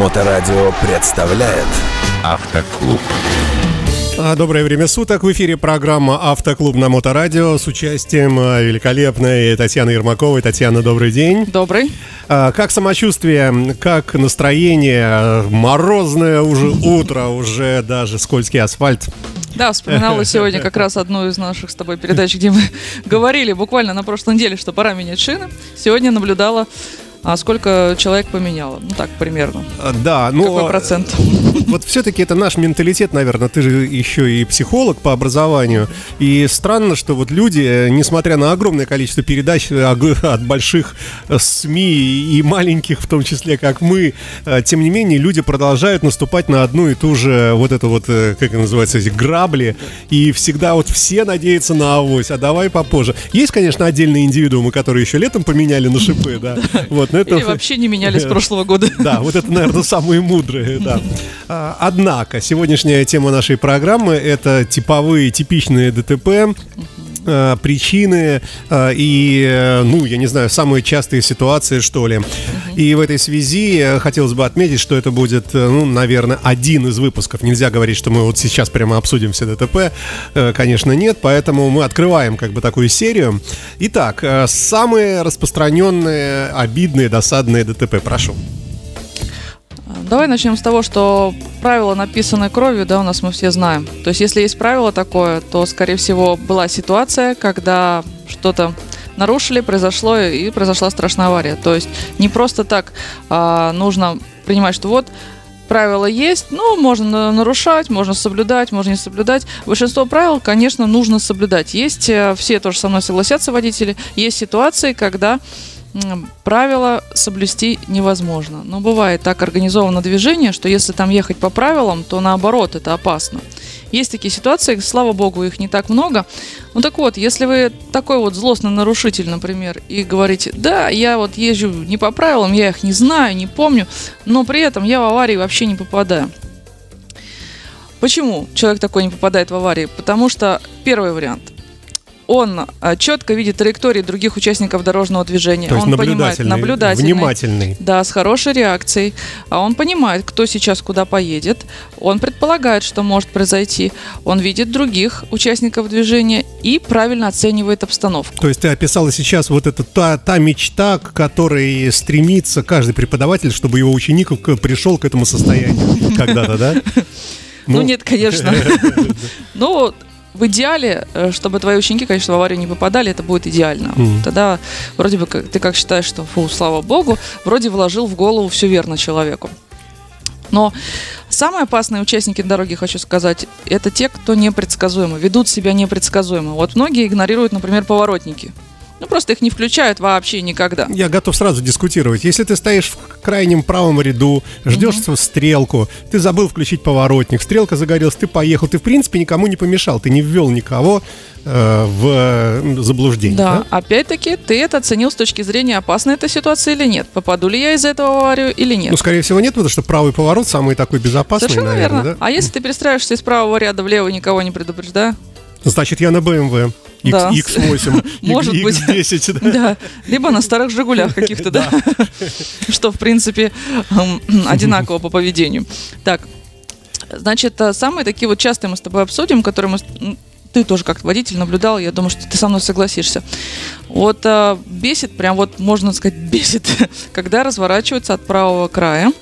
Моторадио представляет Автоклуб. А, Доброе время суток. В эфире программа «Автоклуб» на Моторадио с участием а, великолепной Татьяны Ермаковой. Татьяна, добрый день. Добрый. А, Как самочувствие, как настроение? Морозное уже утро, уже даже скользкий асфальт. Да, вспоминала сегодня как раз одну из наших с тобой передач, где мы говорили буквально на прошлой неделе, что пора менять шины. Сегодня наблюдала, а сколько человек поменяло. Ну так, примерно. А, Да, ну... Какой процент? Вот все-таки это наш менталитет, наверное. Ты же еще и психолог по образованию. И странно, что вот люди, э, несмотря на огромное количество передач э, от больших э, СМИ и маленьких, в том числе, как мы, тем не менее, люди продолжают наступать на одну и ту же вот эту вот, как это называется, эти грабли. И всегда вот все надеются на авось, а давай попозже. Есть, конечно, отдельные индивидуумы, которые еще летом поменяли на шипы, да. Вот, но это... Или вообще не меняли с прошлого года. Да, вот это, наверное, самые мудрые, да. А, Однако, сегодняшняя тема нашей программы – это типовые, типичные ДТП, а, причины а, и, э, ну, я не знаю, самые частые ситуации, что ли. И в этой связи э, хотелось бы отметить, что это будет, э, ну, наверное, один из выпусков. Нельзя говорить, что мы вот сейчас прямо обсудим все ДТП. Э, Конечно, нет, поэтому мы открываем как бы такую серию. Итак, э, самые распространенные, обидные, досадные ДТП. Прошу. Давай начнем с того, что правила написаны кровью, да, у нас мы все знаем. То есть, если есть правило такое, то, скорее всего, была ситуация, когда что-то нарушили, произошло и произошла страшная авария. То есть, не просто так а, нужно принимать, что вот правила есть, ну, можно на- нарушать, можно соблюдать, можно не соблюдать. Большинство правил, конечно, нужно соблюдать. Есть, э, все тоже со мной согласятся, водители, есть ситуации, когда правила соблюсти невозможно. Но бывает так организовано движение, что если там ехать по правилам, то наоборот, это опасно. Есть такие ситуации, слава богу, их не так много. Ну так вот, если вы такой вот злостный нарушитель, например, и говорите, да, я вот езжу не по правилам, я их не знаю, не помню, но при этом я в аварии вообще не попадаю. Почему человек такой не попадает в аварии? Потому что первый вариант. Он а, четко видит траектории других участников дорожного движения. То есть он понимает, наблюдательный, наблюдательный, внимательный. да, с хорошей реакцией. А он понимает, кто сейчас куда поедет. Он предполагает, что может произойти. Он видит других участников движения и правильно оценивает обстановку. То есть ты описала сейчас вот это та, та мечта, к которой стремится каждый преподаватель, чтобы его ученик пришел к этому состоянию когда-то, да? Ну, нет, конечно. Ну, в идеале, э, чтобы твои ученики, конечно, в аварию не попадали, это будет идеально. Мгм. Тогда вроде бы ты как считаешь, что, фу, слава богу, вроде вложил в голову все верно человеку. Но самые опасные участники дороги, хочу сказать, это те, кто непредсказуемы, ведут себя непредсказуемо. Вот многие игнорируют, например, поворотники. Ну, просто их не включают вообще никогда. Я готов сразу дискутировать. Если ты стоишь в крайнем правом ряду, ждешь свою стрелку, ты забыл включить поворотник, стрелка загорелась, ты поехал, ты в принципе никому не помешал, ты не ввел никого э, в заблуждение. Да, опять-таки, ты это оценил с точки зрения, опасна эта ситуация или нет. Попаду ли я из этого в аварию или нет. Ну, скорее всего, нет, потому что правый поворот самый такой безопасный, Совершенно наверное, верно. да? А если ты перестраиваешься из правого ряда влево, никого не предупреждая? Значит, я на BMW. Да. X8, Может быть. X10, да? Да. Либо на старых «Жигулях» каких-то, да? Что, в принципе, одинаково по поведению. Так, значит, э, самые такие вот частые мы с тобой обсудим, которые мы ты тоже как водитель наблюдал, я думаю, что ты со мной согласишься. Вот э, бесит, прям вот можно сказать бесит, когда разворачиваются от правого края,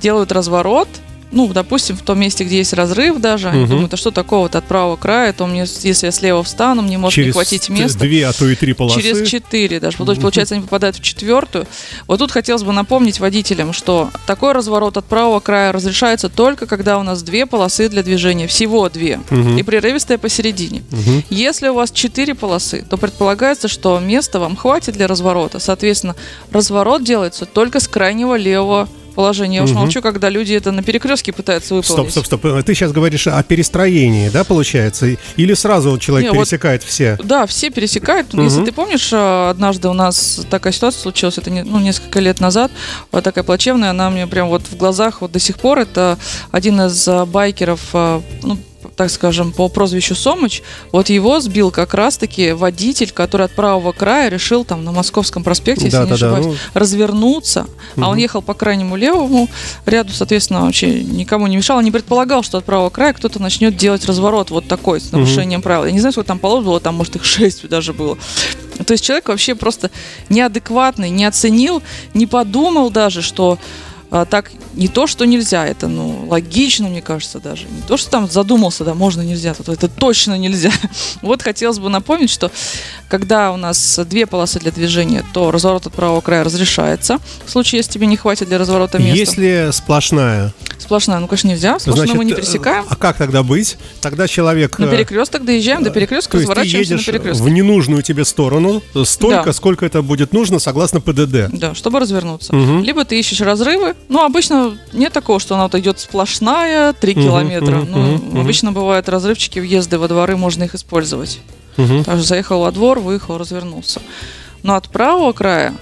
делают разворот, ну, допустим, в том месте, где есть разрыв даже, они Мгм. думают, а что такого-то от правого края, то мне, если я слева встану, мне может не Через хватить места. две, а то и три полосы. Через четыре даже. Вот, получается, они попадают в четвертую. Вот тут хотелось бы напомнить водителям, что такой разворот от правого края разрешается только когда у нас две полосы для движения. Всего две. Мгм. И прерывистая посередине. Мгм. Если у вас четыре полосы, то предполагается, что места вам хватит для разворота. Соответственно, разворот делается только с крайнего левого положения. Я уж Мгм. молчу, когда люди это на перекрестке пытаются выполнить. Стоп, стоп, стоп. Ты сейчас говоришь о перестроении, да, получается? Или сразу вот человек Не, вот- пересекает все? Да, все пересекают. Мгм. Если ты помнишь, э, однажды у нас такая ситуация случилась, это не- ну, несколько лет назад, вот такая плачевная, она мне прям вот в глазах вот до сих пор, это один из э, байкеров, ну, так скажем, по прозвищу Сомыч, вот его сбил как раз-таки водитель, который от правого края решил там на Московском проспекте, если Да, не да, да, ошибаюсь, ну. развернуться, а он ехал по крайнему левому ряду, соответственно, вообще никому не мешал, не предполагал, что от правого края кто-то начнет делать разворот вот такой, с нарушением правил. Я не знаю, сколько там полос было, там, может, их шесть даже было. То есть человек вообще просто неадекватный, не оценил, не подумал даже, что а, так не то, что нельзя, это ну логично, мне кажется, даже. Не то, что там задумался, да, можно, нельзя, то это точно нельзя. Вот хотелось бы напомнить, что когда у нас две полосы для движения, то разворот от правого края разрешается. В случае, если тебе не хватит для разворота места. Если сплошная, Сплошная, ну, конечно, нельзя. Сплошную мы не э, пересекаем. А как тогда быть? Тогда человек... На э, перекресток доезжаем, до перекрестка То есть ты разворачиваемся на едешь перекресток. в ненужную тебе сторону э, столько, Да. сколько это будет нужно согласно ПДД. Да, чтобы развернуться. Мгм. Либо ты ищешь разрывы. Ну, обычно нет такого, что она вот идет сплошная 3 Мгм, километра. мгм, ну, мгм. обычно бывают разрывчики, въезды во дворы, можно их использовать. Мгм. Также заехал во двор, выехал, развернулся. Но от правого края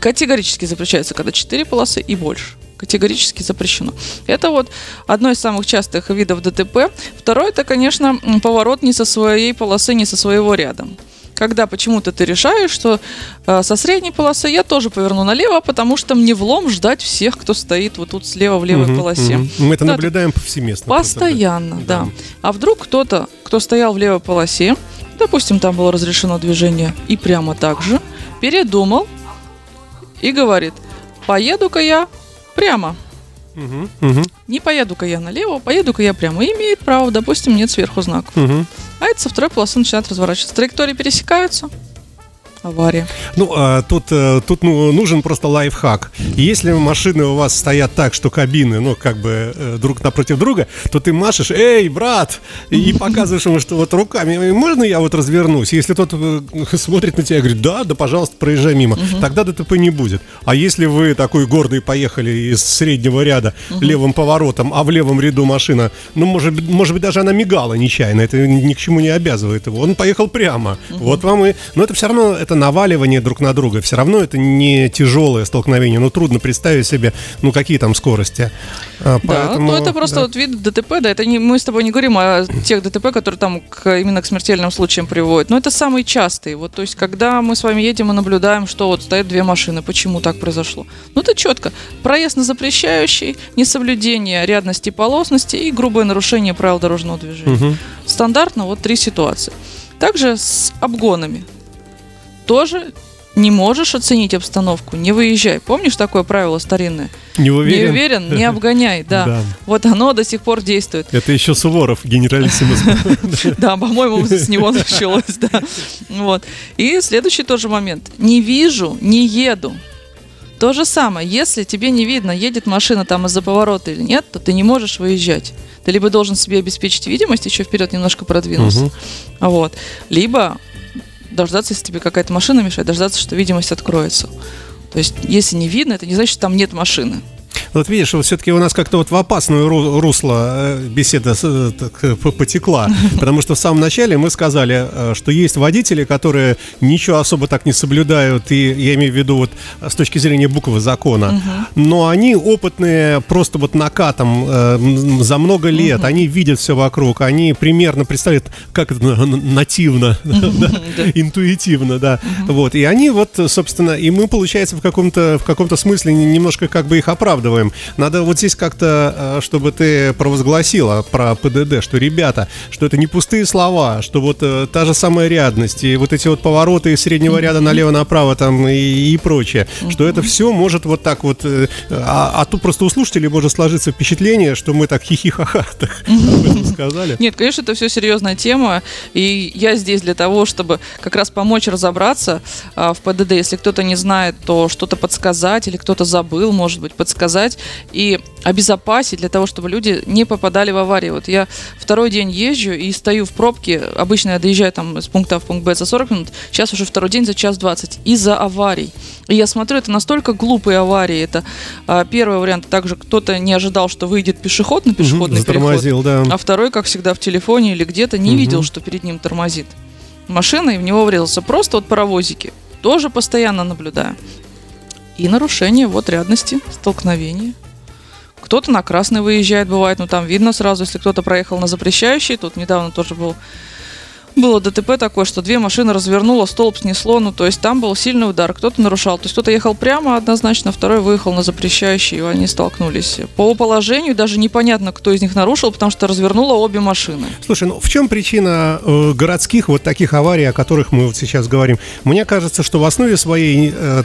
категорически запрещается, когда 4 полосы и больше. Категорически запрещено. Это вот одно из самых частых видов ДТП. Второе, это, конечно, поворот не со своей полосы, не со своего ряда. Когда почему-то ты решаешь, что э, со средней полосы я тоже поверну налево, потому что мне влом ждать всех, кто стоит вот тут слева в левой Мгм, полосе. мгм. Мы это Да, наблюдаем повсеместно. Постоянно, да. Да. А вдруг кто-то, кто стоял в левой полосе, допустим, там было разрешено движение, и прямо так же, передумал и говорит, поеду-ка я прямо. Мгм, мгм, Не поеду-ка я налево, поеду-ка я прямо. И имеет право, допустим, нет сверху знаков. мгм. Это со второй полосы начинает разворачиваться. Траектории пересекаются. Авария. Ну, а, тут, э, тут ну, нужен просто лайфхак. Если машины у вас стоят так, что кабины, ну, как бы э, друг напротив друга, то ты машешь, эй, брат, и, показываешь ему, что вот руками, «Э, можно я вот развернусь? Если тот э, смотрит на тебя и говорит, да, да, пожалуйста, проезжай мимо, тогда ДТП не будет. А если вы такой гордый поехали из среднего ряда левым поворотом, а в левом ряду машина, ну, может, быть- может быть, даже она мигала нечаянно, это ни к чему не обязывает его. Он поехал прямо. Вот вам и... Но это все равно, это наваливание друг на друга. Все равно это не тяжелое столкновение. Ну, трудно представить себе, ну, какие там скорости. А, Да, поэтому, ну это просто да. вот вид ДТП, да, это не, мы с тобой не говорим о тех ДТП, которые там к, именно к смертельным случаям приводят, но это самые частые, вот, то есть, когда мы с вами едем и наблюдаем, что вот стоят две машины, почему так произошло? Ну, это четко, проезд на запрещающий, несоблюдение рядности и полосности и грубое нарушение правил дорожного движения. Мгм. Стандартно вот три ситуации. Также с обгонами. Тоже не можешь оценить обстановку, не выезжай. Помнишь такое правило старинное? Не уверен? Не уверен, не обгоняй, да. Да. Вот оно до сих пор действует. Это еще Суворов, генералиссимус. Да, по-моему, с него началось, да. Вот. И следующий тоже момент. Не вижу, не еду. То же самое, если тебе не видно, едет машина там из-за поворота или нет, то ты не можешь выезжать. Ты либо должен себе обеспечить видимость, еще вперед немножко продвинуться. Мгм. Вот. Либо дождаться, если тебе какая-то машина мешает, дождаться, что видимость откроется. То есть, если не видно, это не значит, что там нет машины. Вот видишь, вот все-таки у нас как-то вот в опасное ру- русло э, беседа э, так, э, потекла. Потому что в самом начале мы сказали, что есть водители, которые ничего особо так не соблюдают, и я имею в виду вот с точки зрения буквы закона. Но они опытные просто вот накатом э, за много лет, они видят все вокруг, они примерно представляют, как это на- на- нативно, интуитивно, да. Вот, и они вот, собственно, и мы, получается, в каком-то в каком-то смысле немножко как бы их оправдываем. Надо вот здесь как-то, э, чтобы ты провозгласила про ПДД, что, ребята, что это не пустые слова, что вот э, та же самая рядность, и вот эти вот повороты из среднего ряда налево-направо там и, и прочее, что это все может вот так вот, э, а, а тут просто у слушателей может сложиться впечатление, что мы так хихихаха так об этом сказали. Нет, конечно, это все серьезная тема, и я здесь для того, чтобы как раз помочь разобраться а, в ПДД. Если кто-то не знает, то что-то подсказать, или кто-то забыл, может быть, подсказать и обезопасить для того, чтобы люди не попадали в аварии. Вот я второй день езжу и стою в пробке, обычно я доезжаю там с пункта А в пункт Б за 40 минут, сейчас уже второй день за час 20 из-за аварий. И я смотрю, это настолько глупые аварии. Это а, первый вариант, также кто-то не ожидал, что выйдет пешеход на пешеходный переход. Затормозил, да. А второй, как всегда, в телефоне или где-то не Мгм. видел, что перед ним тормозит машина, и в него врезался. Просто вот паровозики. Тоже постоянно наблюдаю. И нарушение вот рядности, столкновения. кто-то на красный выезжает, бывает, ну там видно сразу, если кто-то проехал на запрещающий, тут недавно тоже был было ДТП такое, что две машины развернуло, столб снесло, ну то есть там был сильный удар, кто-то нарушал, то есть кто-то ехал прямо однозначно, второй выехал на запрещающий, и они столкнулись. По положению даже непонятно, кто из них нарушил, потому что развернуло обе машины. Слушай, ну в чем причина э, городских вот таких аварий, о которых мы вот сейчас говорим? Мне кажется, что в основе своей э,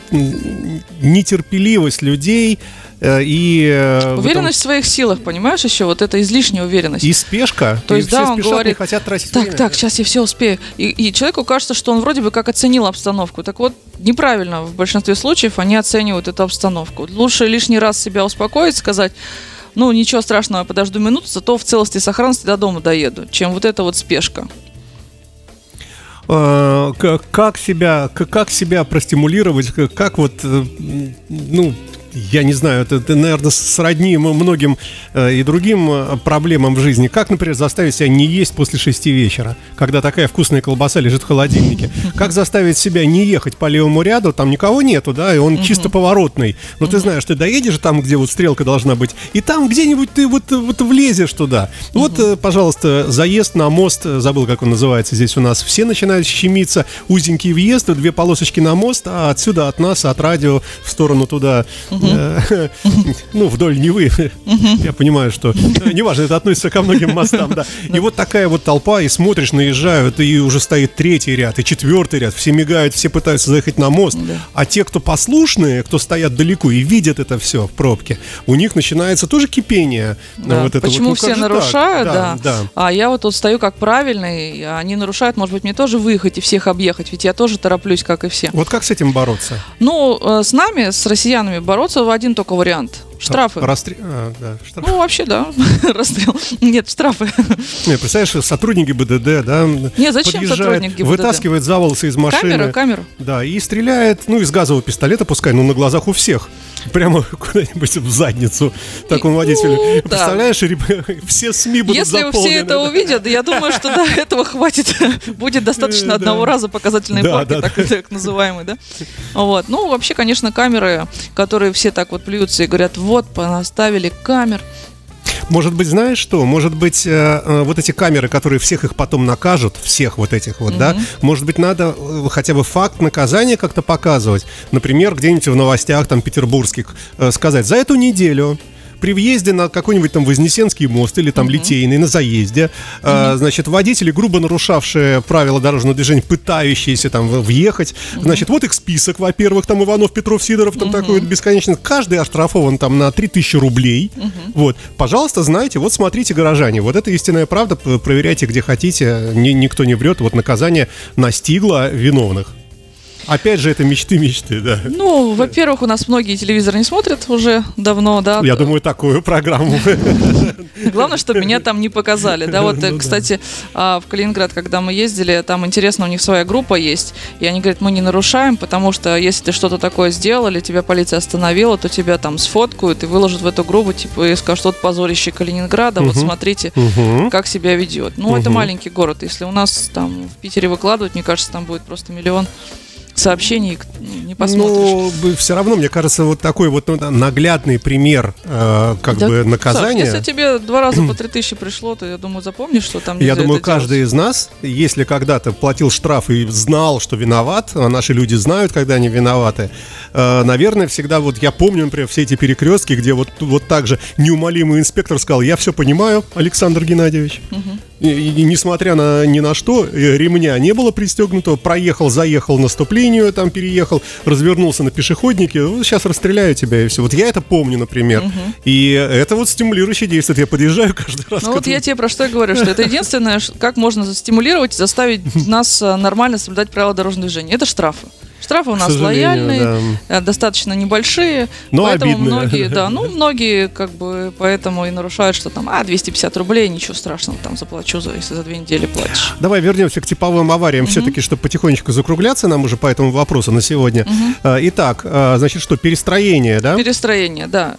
нетерпеливость людей, и... Э, уверенность в, своих силах, понимаешь, еще вот это излишняя уверенность. И спешка. То есть, и да, он спешат, говорит, хотят тратить так, время. так, сейчас я все успею. И, и человеку кажется, что он вроде бы как оценил обстановку. Так вот, неправильно в большинстве случаев они оценивают эту обстановку. Лучше лишний раз себя успокоить, сказать, ну, ничего страшного, подожду минуту, зато в целости и сохранности до дома доеду, чем вот эта вот спешка э, как себя, как себя простимулировать, как вот, ну, я не знаю, это, это наверное, сродни многим э, и другим э, проблемам в жизни. Как, например, заставить себя не есть после шести вечера, когда такая вкусная колбаса лежит в холодильнике? Как заставить себя не ехать по левому ряду, там никого нету, да, и он чисто поворотный. Но ты знаешь, ты доедешь там, где вот стрелка должна быть, и там где-нибудь ты вот, вот влезешь туда. Вот, э, пожалуйста, заезд на мост, э, забыл, как он называется здесь у нас, все начинают щемиться, узенький въезд, две полосочки на мост, а отсюда от нас, от радио в сторону туда Э, ну, вдоль Невы. Я понимаю, что э, неважно, это относится ко многим мостам, да. И вот такая вот толпа, и смотришь, наезжают, и уже стоит третий ряд, и четвертый ряд, все мигают, все пытаются заехать на мост. А те, кто послушные, кто стоят далеко и видят это все в пробке, у них начинается тоже кипение. Вот это Почему ну, все нарушают, да, да. А я вот тут стою как правильный, они нарушают, может быть, мне тоже выехать и всех объехать, ведь я тоже тороплюсь, как и все. Вот как с этим бороться? Ну, э, с нами, с россиянами бороться бороться один только вариант. Штрафы. Расстрел. А, да, штраф. Ну, вообще, да. Расстрел. Нет, штрафы. Не, представляешь, сотрудники БДД, да? Не, зачем сотрудник ГИБДД? Вытаскивает за волосы из машины. Камера, камера. Да, и стреляет, ну, из газового пистолета, пускай, ну, на глазах у всех. Прямо куда-нибудь в задницу такому водителю. Ну, Представляешь, все СМИ будут Если заполнены. все это увидят, я думаю, что до этого хватит. Будет достаточно одного раза показательной порки, так называемый, да? Вот. Ну, вообще, конечно, камеры, которые все так вот плюются и говорят, вот, понаставили камер. Может быть, знаешь что? Может быть, э, э, вот эти камеры, которые всех их потом накажут, всех вот этих вот, угу. да, может быть, надо э, хотя бы факт наказания как-то показывать. Например, где-нибудь в новостях там петербургских э, сказать, за эту неделю при въезде на какой-нибудь там Вознесенский мост или там uh-huh. Литейный, на заезде, а, значит, водители, грубо нарушавшие правила дорожного движения, пытающиеся там въехать, значит, вот их список, во-первых, там Иванов, Петров, Сидоров, там такой бесконечно, каждый оштрафован там на 3000 рублей, вот, пожалуйста, знаете, вот смотрите, горожане, вот это истинная правда, проверяйте где хотите, ни, никто не врет, вот наказание настигло виновных. Опять же, это мечты-мечты, да. Ну, во-первых, у нас многие телевизор не смотрят уже давно, да. Я думаю, такую программу. Главное, чтобы меня там не показали, да. Вот, ну, кстати, да. в Калининград, когда мы ездили, там интересно, у них своя группа есть, и они говорят, мы не нарушаем, потому что если ты что-то такое сделал, или тебя полиция остановила, то тебя там сфоткают и выложат в эту группу, типа, и скажут, вот позорище Калининграда, вот смотрите, как себя ведет. Ну, это маленький город, если у нас там в Питере выкладывать, мне кажется, там будет просто миллион сообщений не посмотришь. Ну, все равно, мне кажется, вот такой вот ну, наглядный пример э, как да, бы наказания. Саш, если тебе два раза по три тысячи пришло, то я думаю, запомнишь, что там Я думаю, каждый делать. из нас, если когда-то платил штраф и знал, что виноват, а наши люди знают, когда они виноваты, э, наверное, всегда вот я помню, например, все эти перекрестки, где вот, вот так же неумолимый инспектор сказал, я все понимаю, Александр Геннадьевич. Угу. И, и, несмотря на ни на что, э, ремня не было пристегнутого, проехал, заехал наступление, там переехал, развернулся на пешеходнике, ну, сейчас расстреляю тебя и все. Вот я это помню, например. Угу. И это вот стимулирующее действие. Я подъезжаю каждый раз. Ну вот я тебе про что и говорю, что это единственное, как можно стимулировать, заставить нас э, нормально соблюдать правила дорожного движения. Это штрафы. Штрафы у нас лояльные, да. Э, достаточно небольшие, Но поэтому обидные. многие, да, ну многие как бы поэтому и нарушают, что там, а 250 рублей, ничего страшного, там заплачу, за, если за две недели платишь. Давай вернемся к типовым авариям, угу. все-таки, чтобы потихонечку закругляться нам уже по этому вопросу на сегодня. Угу. Итак, а, значит, что перестроение, да? Перестроение, да.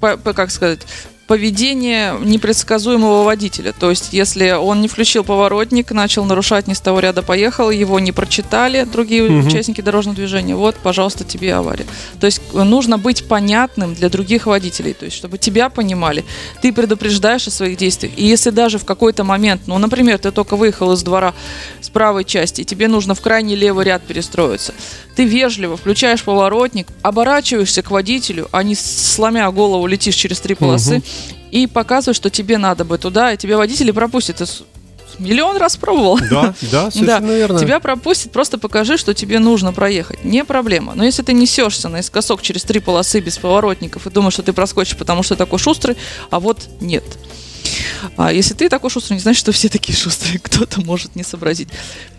По, по, как сказать, поведение непредсказуемого водителя. То есть, если он не включил поворотник, начал нарушать не с того ряда поехал, его не прочитали другие угу. участники дорожного движения, вот, пожалуйста, тебе авария. То есть, нужно быть понятным для других водителей, то есть, чтобы тебя понимали. Ты предупреждаешь о своих действиях. И если даже в какой-то момент, ну, например, ты только выехал из двора с правой части, и тебе нужно в крайний левый ряд перестроиться, ты вежливо включаешь поворотник, оборачиваешься к водителю, а не сломя голову летишь через три полосы, угу и показывает, что тебе надо бы туда, и тебе водители пропустят. Ты миллион раз пробовал. Да, да, совершенно да. верно. Тебя пропустят, просто покажи, что тебе нужно проехать. Не проблема. Но если ты несешься наискосок через три полосы без поворотников и думаешь, что ты проскочишь, потому что ты такой шустрый, а вот нет. А если ты такой шустрый, не значит, что все такие шустрые. Кто-то может не сообразить.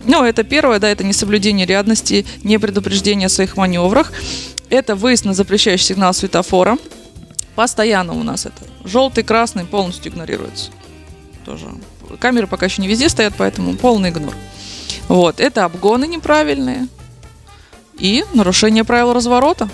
Но это первое, да, это несоблюдение рядности, не предупреждение о своих маневрах. Это выезд на запрещающий сигнал светофора. Постоянно у нас это. Желтый, красный полностью игнорируется. Тоже. Камеры пока еще не везде стоят, поэтому полный игнор. Вот. Это обгоны неправильные. И нарушение правил разворота.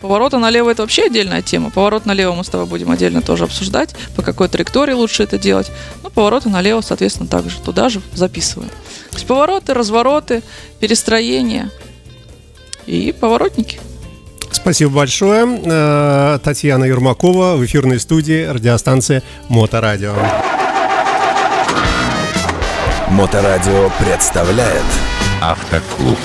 Поворота налево это вообще отдельная тема. Поворот налево мы с тобой будем отдельно тоже обсуждать, по какой траектории лучше это делать. Ну, повороты налево, соответственно, также туда же записываем. То есть повороты, развороты, перестроения и поворотники. Спасибо большое. Э, Татьяна Ермакова в эфирной студии радиостанции Моторадио. Моторадио представляет Автоклуб.